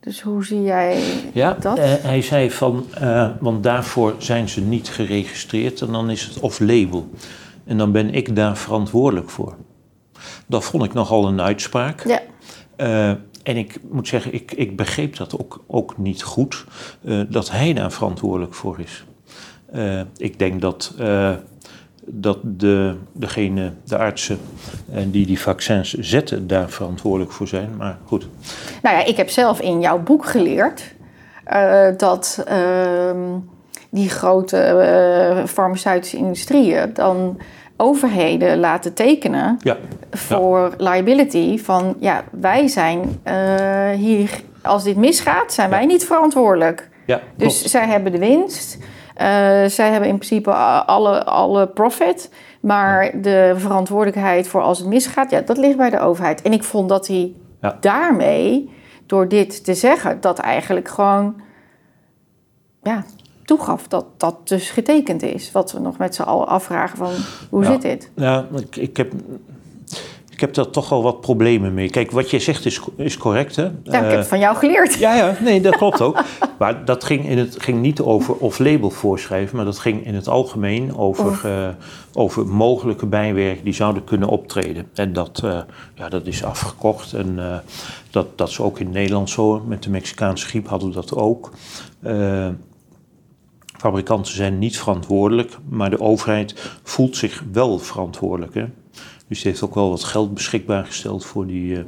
Speaker 1: Dus hoe zie jij
Speaker 2: ja,
Speaker 1: dat?
Speaker 2: Uh, hij zei van, uh, want daarvoor zijn ze niet geregistreerd en dan is het off-label. En dan ben ik daar verantwoordelijk voor. Dat vond ik nogal een uitspraak.
Speaker 1: Ja.
Speaker 2: En ik moet zeggen, ik, ik begreep dat ook, ook niet goed, uh, dat hij daar verantwoordelijk voor is. Uh, ik denk dat, uh, dat de, degene, de artsen die die vaccins zetten, daar verantwoordelijk voor zijn. Maar goed.
Speaker 1: Nou ja, ik heb zelf in jouw boek geleerd dat ehm, die grote eh, farmaceutische industrieën dan overheden laten tekenen
Speaker 2: Ja.
Speaker 1: voor liability. Van ja, wij zijn eh, hier, als dit misgaat, zijn wij niet verantwoordelijk.
Speaker 2: Ja,
Speaker 1: Dus
Speaker 2: klopt.
Speaker 1: zij hebben de winst. Eh, zij hebben in principe alle, alle profit. Maar de verantwoordelijkheid voor als het misgaat, ja, dat ligt bij de overheid. En ik vond dat hij daarmee, door dit te zeggen, dat eigenlijk gewoon ja, toegaf dat dat dus getekend is. Wat we nog met z'n allen afvragen van, hoe
Speaker 2: Ja.
Speaker 1: zit dit?
Speaker 2: Ja, ik, ik, heb, ik heb daar toch al wat problemen mee. Kijk, wat jij zegt is, is correct, hè?
Speaker 1: Ja, ik
Speaker 2: Eh,
Speaker 1: heb het van jou geleerd.
Speaker 2: Ja, ja, nee, dat klopt ook. Maar dat ging, in het, ging niet over off-label voorschrijven, maar dat ging in het algemeen over, eh, over mogelijke bijwerken die zouden kunnen optreden. En dat, eh, ja, dat is afgekocht en eh, dat, dat is ook in Nederland zo. Met de Mexicaanse griep hadden we dat ook. Eh, fabrikanten zijn niet verantwoordelijk, maar de overheid voelt zich wel verantwoordelijk. Hè? Dus die heeft ook wel wat geld beschikbaar gesteld voor die eh,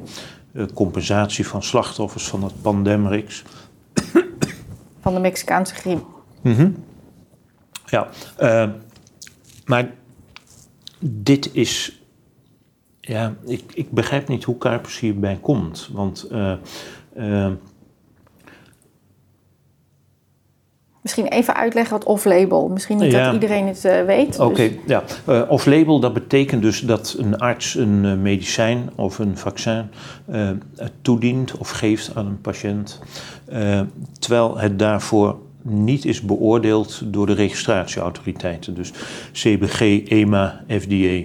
Speaker 2: eh, compensatie van slachtoffers van het pandemrix.
Speaker 1: Van de Mexicaanse griep.
Speaker 2: Ja, eh, maar dit is. Ja, ik, ik begrijp niet hoe Kuipers hierbij komt. Want eh,
Speaker 1: Misschien even uitleggen wat off-label. Misschien niet
Speaker 2: Ja.
Speaker 1: dat iedereen het eh, weet.
Speaker 2: Oké,
Speaker 1: Dus-
Speaker 2: ja. Eh, off-label, dat betekent dus dat een arts een eh, medicijn of een vaccin toedient of geeft aan een patiënt, terwijl het daarvoor niet is beoordeeld door de registratieautoriteiten, dus CBG, EMA, FDA.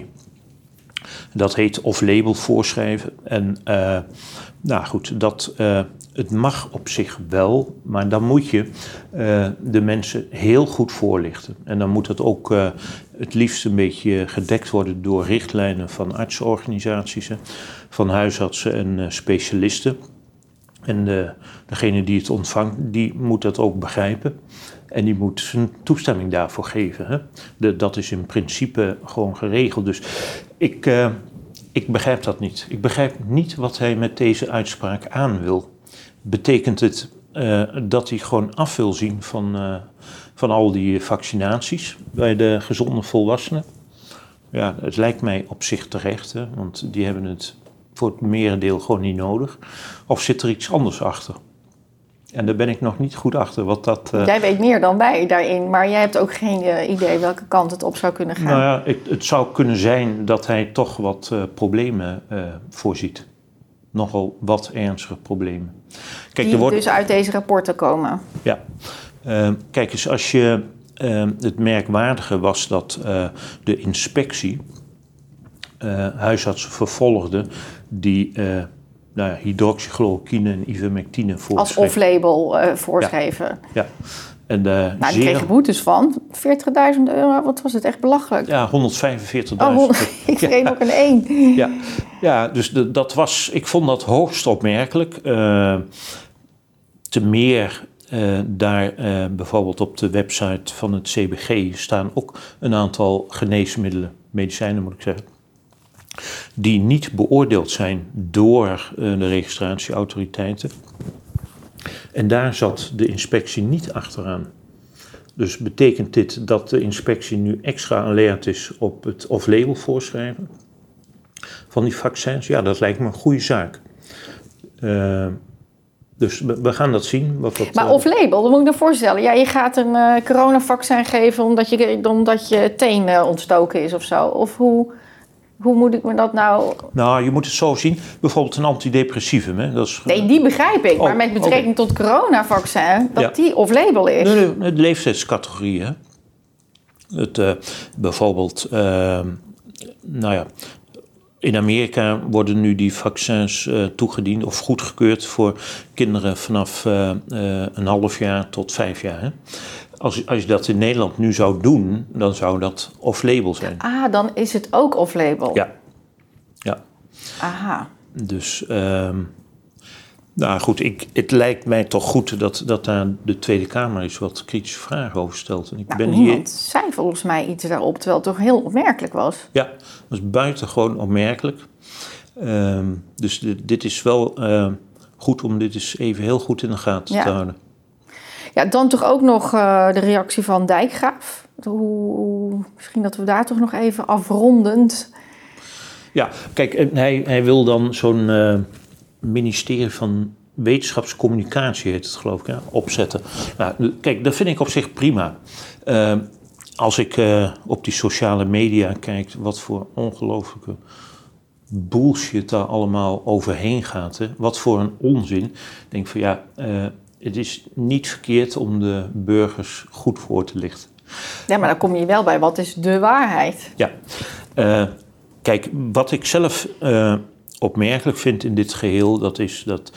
Speaker 2: Dat heet off-label voorschrijven. En eh, nou goed, dat, eh, het mag op zich wel, maar dan moet je eh, de mensen heel goed voorlichten. En dan moet het ook het liefst een beetje gedekt worden door richtlijnen van artsenorganisaties, van huisartsen en specialisten. En de, degene die het ontvangt, die moet dat ook begrijpen. En die moet zijn toestemming daarvoor geven. Hè? De, dat is in principe gewoon geregeld. Dus ik, eh, ik begrijp dat niet. Ik begrijp niet wat hij met deze uitspraak aan wil. Betekent het eh, dat hij gewoon af wil zien van, eh, van al die vaccinaties bij de gezonde volwassenen? Ja, het lijkt mij op zich terecht, want die hebben het voor het merendeel gewoon niet nodig. Of zit er iets anders achter? En daar ben ik nog niet goed achter wat dat. eh,
Speaker 1: Jij weet meer dan wij daarin, maar jij hebt ook geen eh, idee welke kant het op zou kunnen gaan.
Speaker 2: nou ja, het, het zou kunnen zijn dat hij toch wat eh, problemen voorziet. Nogal wat ernstige problemen. Kijk,
Speaker 1: die
Speaker 2: er wordt.
Speaker 1: dus uit deze rapporten komen.
Speaker 2: Ja. Eh, kijk eens, als je. eh, het merkwaardige was dat de inspectie huisartsen vervolgde die nou ja, hydroxychloroquine en ivermectine
Speaker 1: Als
Speaker 2: voorschreven.
Speaker 1: off-label eh, voorschreven.
Speaker 2: Ja. En, eh,
Speaker 1: Nou, die
Speaker 2: zeer-
Speaker 1: kregen boetes van 40.000 euro. Wat was het echt belachelijk?
Speaker 2: Ja, 145.000.
Speaker 1: oh, ik kreeg nog een 1.
Speaker 2: Ja, ja dus de, dat was, ik vond dat hoogst opmerkelijk. Eh, te meer daar bijvoorbeeld op de website van het CBG staan ook een aantal geneesmiddelen, medicijnen moet ik zeggen, die niet beoordeeld zijn door eh, de registratieautoriteiten. En daar zat de inspectie niet achteraan. Dus betekent dit dat de inspectie nu extra alert is op het off-label voorschrijven van die vaccins? Ja, dat lijkt me een goede zaak. Eh, dus we, gaan dat zien. Wat dat,
Speaker 1: Maar
Speaker 2: eh,
Speaker 1: off-label, dan moet ik me voorstellen. Ja, je gaat een coronavaccin geven omdat je, omdat je teen ontstoken is of zo. Of hoe, hoe moet ik me dat nou...
Speaker 2: Nou, je moet het zo zien. Bijvoorbeeld een antidepressivum. Hè? Dat is,
Speaker 1: Nee, die begrijp ik.
Speaker 2: Oh,
Speaker 1: maar met betrekking tot coronavaccin, dat
Speaker 2: Ja.
Speaker 1: die off-label is.
Speaker 2: Nee, nee, de leeftijdscategorie. Hè? Het, eh, bijvoorbeeld, eh, nou ja, in Amerika worden nu die vaccins eh, toegediend of goedgekeurd voor kinderen vanaf eh, een half jaar tot vijf jaar. Hè? Als, als je dat in Nederland nu zou doen, dan zou dat off-label zijn.
Speaker 1: Ah, dan is het ook off-label.
Speaker 2: Ja. Ja.
Speaker 1: Aha.
Speaker 2: Dus, ehm, nou goed, ik, het lijkt mij toch goed dat, dat daar de Tweede Kamer eens wat kritische vragen over stelt. En ik
Speaker 1: Nou,
Speaker 2: ben hier.
Speaker 1: zei volgens mij iets daarop, terwijl het toch heel opmerkelijk was.
Speaker 2: Ja, dat is buitengewoon opmerkelijk. Ehm, dus dit, dit is wel ehm, goed om dit eens even heel goed in de gaten
Speaker 1: Ja.
Speaker 2: te houden.
Speaker 1: Ja, dan toch ook nog uh, de reactie van Dijkgraaf. Hoe, misschien dat we daar toch nog even afrondend.
Speaker 2: Ja, kijk, hij, hij wil dan zo'n uh, ministerie van wetenschapscommunicatie, heet het geloof ik, opzetten. Nou, kijk, dat vind ik op zich prima. Als ik op die sociale media kijk, wat voor ongelooflijke bullshit daar allemaal overheen gaat. Hè? Wat voor een onzin. Ik denk van ja, het is niet verkeerd om de burgers goed voor te lichten.
Speaker 1: Ja, maar dan kom je wel bij wat is de waarheid.
Speaker 2: Ja, uh, kijk, wat ik zelf opmerkelijk vind in dit geheel, dat is dat,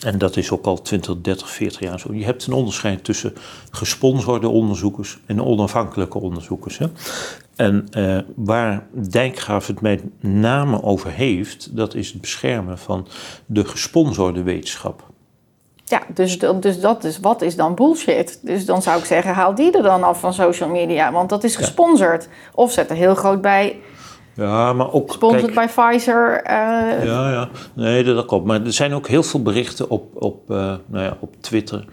Speaker 2: en dat is ook al 20, 30, 40 jaar zo, je hebt een onderscheid tussen gesponsorde onderzoekers en onafhankelijke onderzoekers. Hè? En uh, waar Dijkgraaf het met name over heeft, dat is het beschermen van de gesponsorde wetenschap.
Speaker 1: Ja, dus, dus dat is, wat is dan bullshit? Dus dan zou ik zeggen, haal die er dan af van social media, want dat is gesponsord. Of zet er heel groot bij,
Speaker 2: ja, maar ook.
Speaker 1: Sponsored bij Pfizer. Uh...
Speaker 2: Ja, ja. Nee, dat klopt. Maar er zijn ook heel veel berichten op, op, uh, nou ja, op Twitter.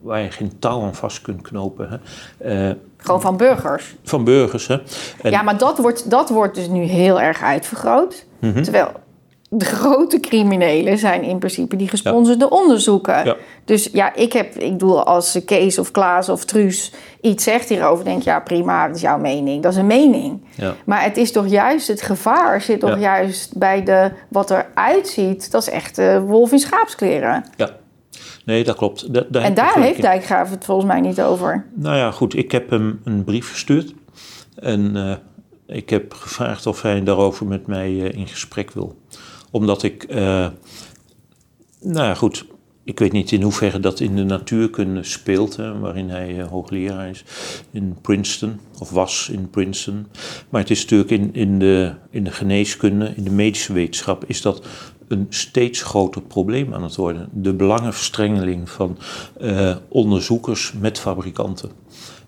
Speaker 2: waar je geen touw aan vast kunt knopen. Hè.
Speaker 1: Uh, Gewoon van burgers.
Speaker 2: Van burgers, hè.
Speaker 1: En... Ja, maar dat wordt, dat wordt dus nu heel erg uitvergroot. Mm -hmm. Terwijl de grote criminelen zijn in principe die gesponsorde ja. onderzoeken. Ja. Dus ja, ik heb, ik bedoel, als Kees of Klaas of Truus iets zegt hierover, denk ik, ja prima, dat is jouw mening. Dat is een mening. Ja. Maar het is toch juist, het gevaar zit toch juist bij de, wat eruit ziet, dat is echt de wolf in schaapskleren.
Speaker 2: Ja. Nee, dat klopt. Da
Speaker 1: daar en daar heeft Dijkgraaf het volgens mij niet over.
Speaker 2: Nou ja, goed. Ik heb hem een brief gestuurd. En uh, ik heb gevraagd of hij daarover met mij uh, in gesprek wil omdat ik, uh, nou ja, goed, ik weet niet in hoeverre dat in de natuurkunde speelt, waarin hij uh, hoogleraar is in Princeton, of was in Princeton. Maar het is natuurlijk in, in, de, in de geneeskunde, in de medische wetenschap, is dat een steeds groter probleem aan het worden. De belangenverstrengeling van uh, onderzoekers met fabrikanten.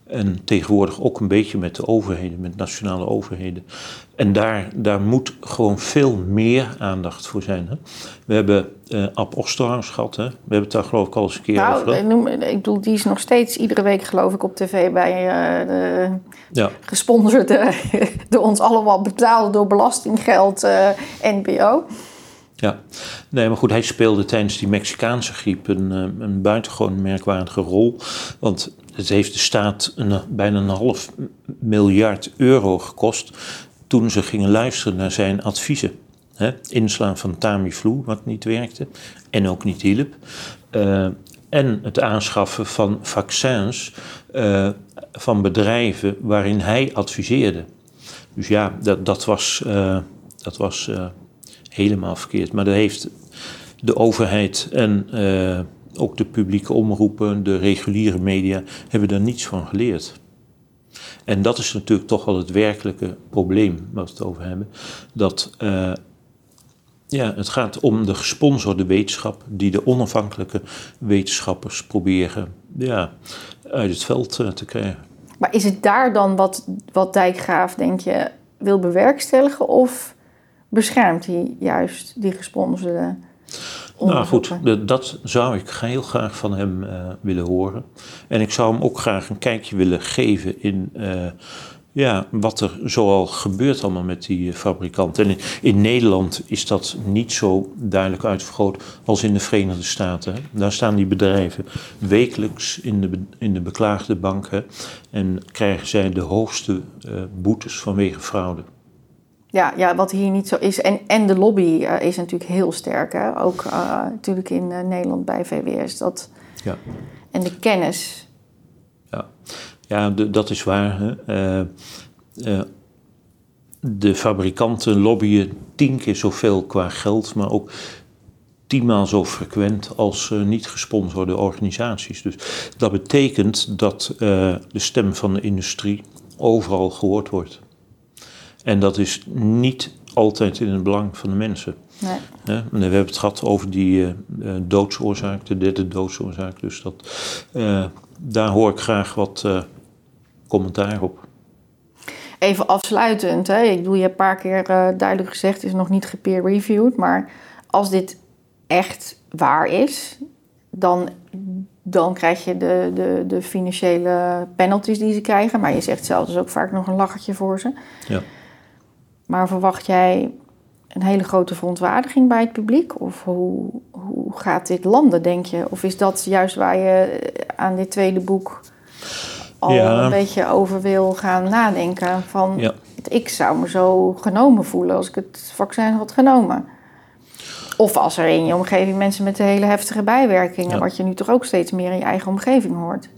Speaker 2: En tegenwoordig ook een beetje met de overheden, met nationale overheden. En daar, daar moet gewoon veel meer aandacht voor zijn. Hè? We hebben uh, Ab Osterhaus gehad. Hè? We hebben het daar geloof ik al eens een keer
Speaker 1: nou,
Speaker 2: over
Speaker 1: gehad. Noem, ik bedoel, die is nog steeds iedere week geloof ik op tv bij uh, de ja. gesponsorde, door ons allemaal betaald door belastinggeld uh, NPO.
Speaker 2: Ja, nee, maar goed, hij speelde tijdens die Mexicaanse griep een, een buitengewoon merkwaardige rol. Want het heeft de staat een, bijna een half miljard euro gekost toen ze gingen luisteren naar zijn adviezen. Hè? Inslaan van Tamiflu, wat niet werkte en ook niet hielp. Uh, en het aanschaffen van vaccins uh, van bedrijven waarin hij adviseerde. Dus ja, dat, dat was, uh, dat was helemaal verkeerd. Maar dat heeft de overheid en ook de publieke omroepen, de reguliere media, hebben daar niets van geleerd. En dat is natuurlijk toch wel het werkelijke probleem waar we het over hebben. Dat uh, ja, het gaat om de gesponsorde wetenschap die de onafhankelijke wetenschappers proberen ja, uit het veld uh, te krijgen.
Speaker 1: Maar is het daar dan wat, wat Dijkgraaf, denk je, wil bewerkstelligen? Of beschermt hij juist die gesponsorde
Speaker 2: nou goed, dat zou ik heel graag van hem uh, willen horen. En ik zou hem ook graag een kijkje willen geven in uh, ja, wat er zoal gebeurt allemaal met die uh, fabrikanten. En in, in, Nederland is dat niet zo duidelijk uitvergroot als in de Verenigde Staten. Daar staan die bedrijven wekelijks in de, in de beklaagde banken en krijgen zij de hoogste boetes vanwege fraude.
Speaker 1: Ja, ja, wat hier niet zo is. En, en de lobby uh, is natuurlijk heel sterk. Hè? Ook uh, natuurlijk in uh, Nederland bij VWS. Dat... Ja. En de kennis.
Speaker 2: Ja, ja dat is waar. Hè? de fabrikanten lobbyen tien keer zoveel qua geld, maar ook tienmaal zo frequent als niet gesponsorde organisaties. Dus dat betekent dat de stem van de industrie overal gehoord wordt. En dat is niet altijd in het belang van de mensen. Nee. we hebben het gehad over die uh, doodsoorzaak, de derde doodsoorzaak. Dus dat, uh, daar hoor ik graag wat uh, commentaar op.
Speaker 1: Even afsluitend, hè? ik bedoel, je hebt een paar keer duidelijk gezegd, het is nog niet gepeer-reviewed. Maar als dit echt waar is, dan dan krijg je de, de, de financiële penalties die ze krijgen. Maar je zegt zelf dus ook vaak nog een lachertje voor ze.
Speaker 2: Ja.
Speaker 1: Maar verwacht jij een hele grote verontwaardiging bij het publiek? Of hoe, hoe gaat dit landen, denk je? Of is dat juist waar je aan dit tweede boek al
Speaker 2: Ja.
Speaker 1: een beetje over wil gaan nadenken? Van,
Speaker 2: Ja.
Speaker 1: ik zou me zo genomen voelen als ik het vaccin had genomen. Of als er in je omgeving mensen met hele heftige bijwerkingen...
Speaker 2: Ja.
Speaker 1: wat je nu toch ook steeds meer in je eigen omgeving hoort.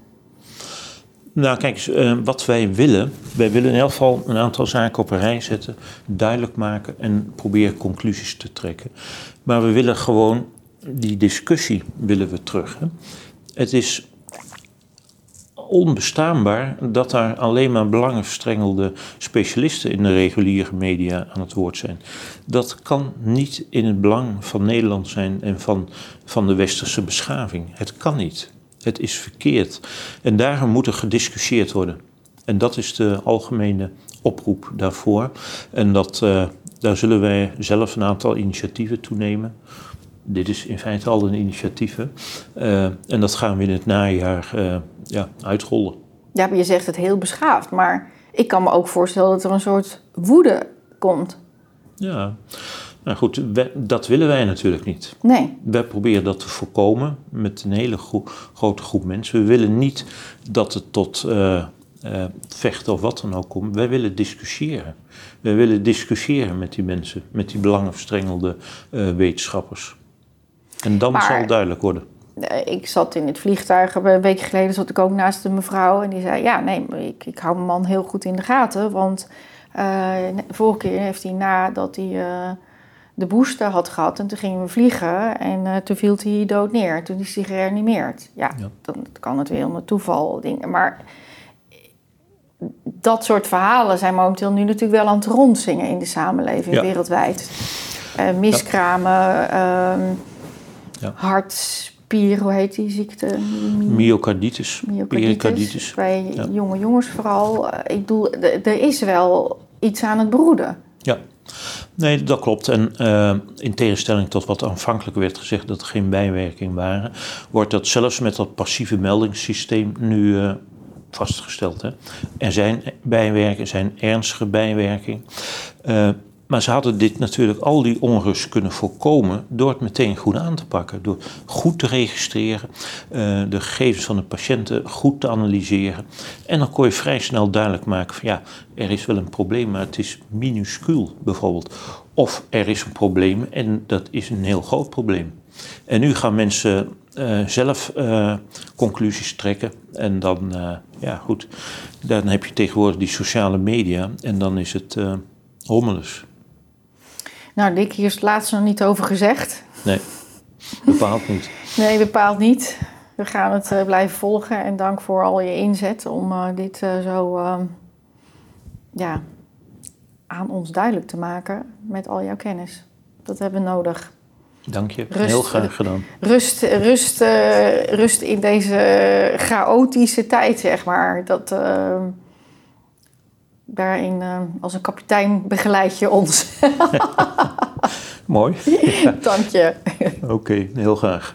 Speaker 2: Nou, kijk eens, eh, wat wij willen. Wij willen in elk geval een aantal zaken op een rij zetten, duidelijk maken en proberen conclusies te trekken. Maar we willen gewoon die discussie willen we terug. Hè. Het is onbestaanbaar dat daar alleen maar belangenverstrengelde specialisten in de reguliere media aan het woord zijn. Dat kan niet in het belang van Nederland zijn en van, van de westerse beschaving. Het kan niet. Het is verkeerd. En daarom moet er gediscussieerd worden. En dat is de algemene oproep daarvoor. En dat, eh, daar zullen wij zelf een aantal initiatieven toenemen. Dit is in feite al een initiatief. hè. Eh, en dat gaan we in het najaar eh, ja, uitrollen.
Speaker 1: Ja, maar je zegt het heel beschaafd, maar ik kan me ook voorstellen dat er een soort woede komt.
Speaker 2: Ja, nou goed, dat willen wij natuurlijk niet.
Speaker 1: Nee,
Speaker 2: Wij proberen dat te voorkomen met een hele gro- grote groep mensen. We willen niet dat het tot eh, eh, vechten of wat dan ook komt. Wij willen discussiëren. Wij willen discussiëren met die mensen, met die belangenverstrengelde eh, wetenschappers. En dan
Speaker 1: Maar-
Speaker 2: zal duidelijk worden.
Speaker 1: Ik zat in het vliegtuig, een week geleden zat ik ook naast een mevrouw en die zei, ja nee, ik, ik hou mijn man heel goed in de gaten, want eh, vorige keer heeft hij nadat hij de booster had gehad en toen gingen we vliegen en eh, toen viel hij dood neer, toen is hij gereanimeerd. Ja,
Speaker 2: Ja.
Speaker 1: dan kan het weer onder toeval dingen, maar dat soort verhalen zijn momenteel nu natuurlijk wel aan het rondzingen in de samenleving
Speaker 2: Ja.
Speaker 1: wereldwijd. Eh, miskramen, ehm
Speaker 2: Ja.
Speaker 1: hartspier, hoe heet die ziekte?
Speaker 2: Myocarditis,
Speaker 1: Myocarditis. Bij jonge jongens vooral. Eh, Ik bedoel, er is wel iets aan het broeden.
Speaker 2: Ja, nee, dat klopt. En eh, in tegenstelling tot wat aanvankelijk werd gezegd dat er geen bijwerkingen waren, wordt dat zelfs met dat passieve meldingssysteem nu eh, vastgesteld. Hè. Er zijn bijwerkingen, er zijn ernstige bijwerkingen. Eh, maar ze hadden dit natuurlijk, al die onrust kunnen voorkomen door het meteen goed aan te pakken. Door goed te registreren, eh, de gegevens van de patiënten goed te analyseren. En dan kon je vrij snel duidelijk maken van ja, er is wel een probleem, maar het is minuscuul bijvoorbeeld. Of er is een probleem en dat is een heel groot probleem. En nu gaan mensen eh, zelf eh, conclusies trekken. En dan, ja goed, dan heb je tegenwoordig die sociale media en dan is het rommeles.
Speaker 1: Nou, Dick, hier is het laatste nog niet over gezegd.
Speaker 2: Nee, bepaald niet.
Speaker 1: Nee, bepaald niet. We gaan het eh, blijven volgen. En dank voor al je inzet om eh, dit eh, zo eh, ja, aan ons duidelijk te maken met al jouw kennis. Dat hebben we nodig.
Speaker 2: Dank je,
Speaker 1: Rust.
Speaker 2: heel graag gedaan.
Speaker 1: Rust, rust, rust in deze chaotische tijd, zeg maar. Dat, eh, daarin, eh, als een kapitein, begeleid je ons.
Speaker 2: Mooi.
Speaker 1: Dank je.
Speaker 2: Oké, heel graag.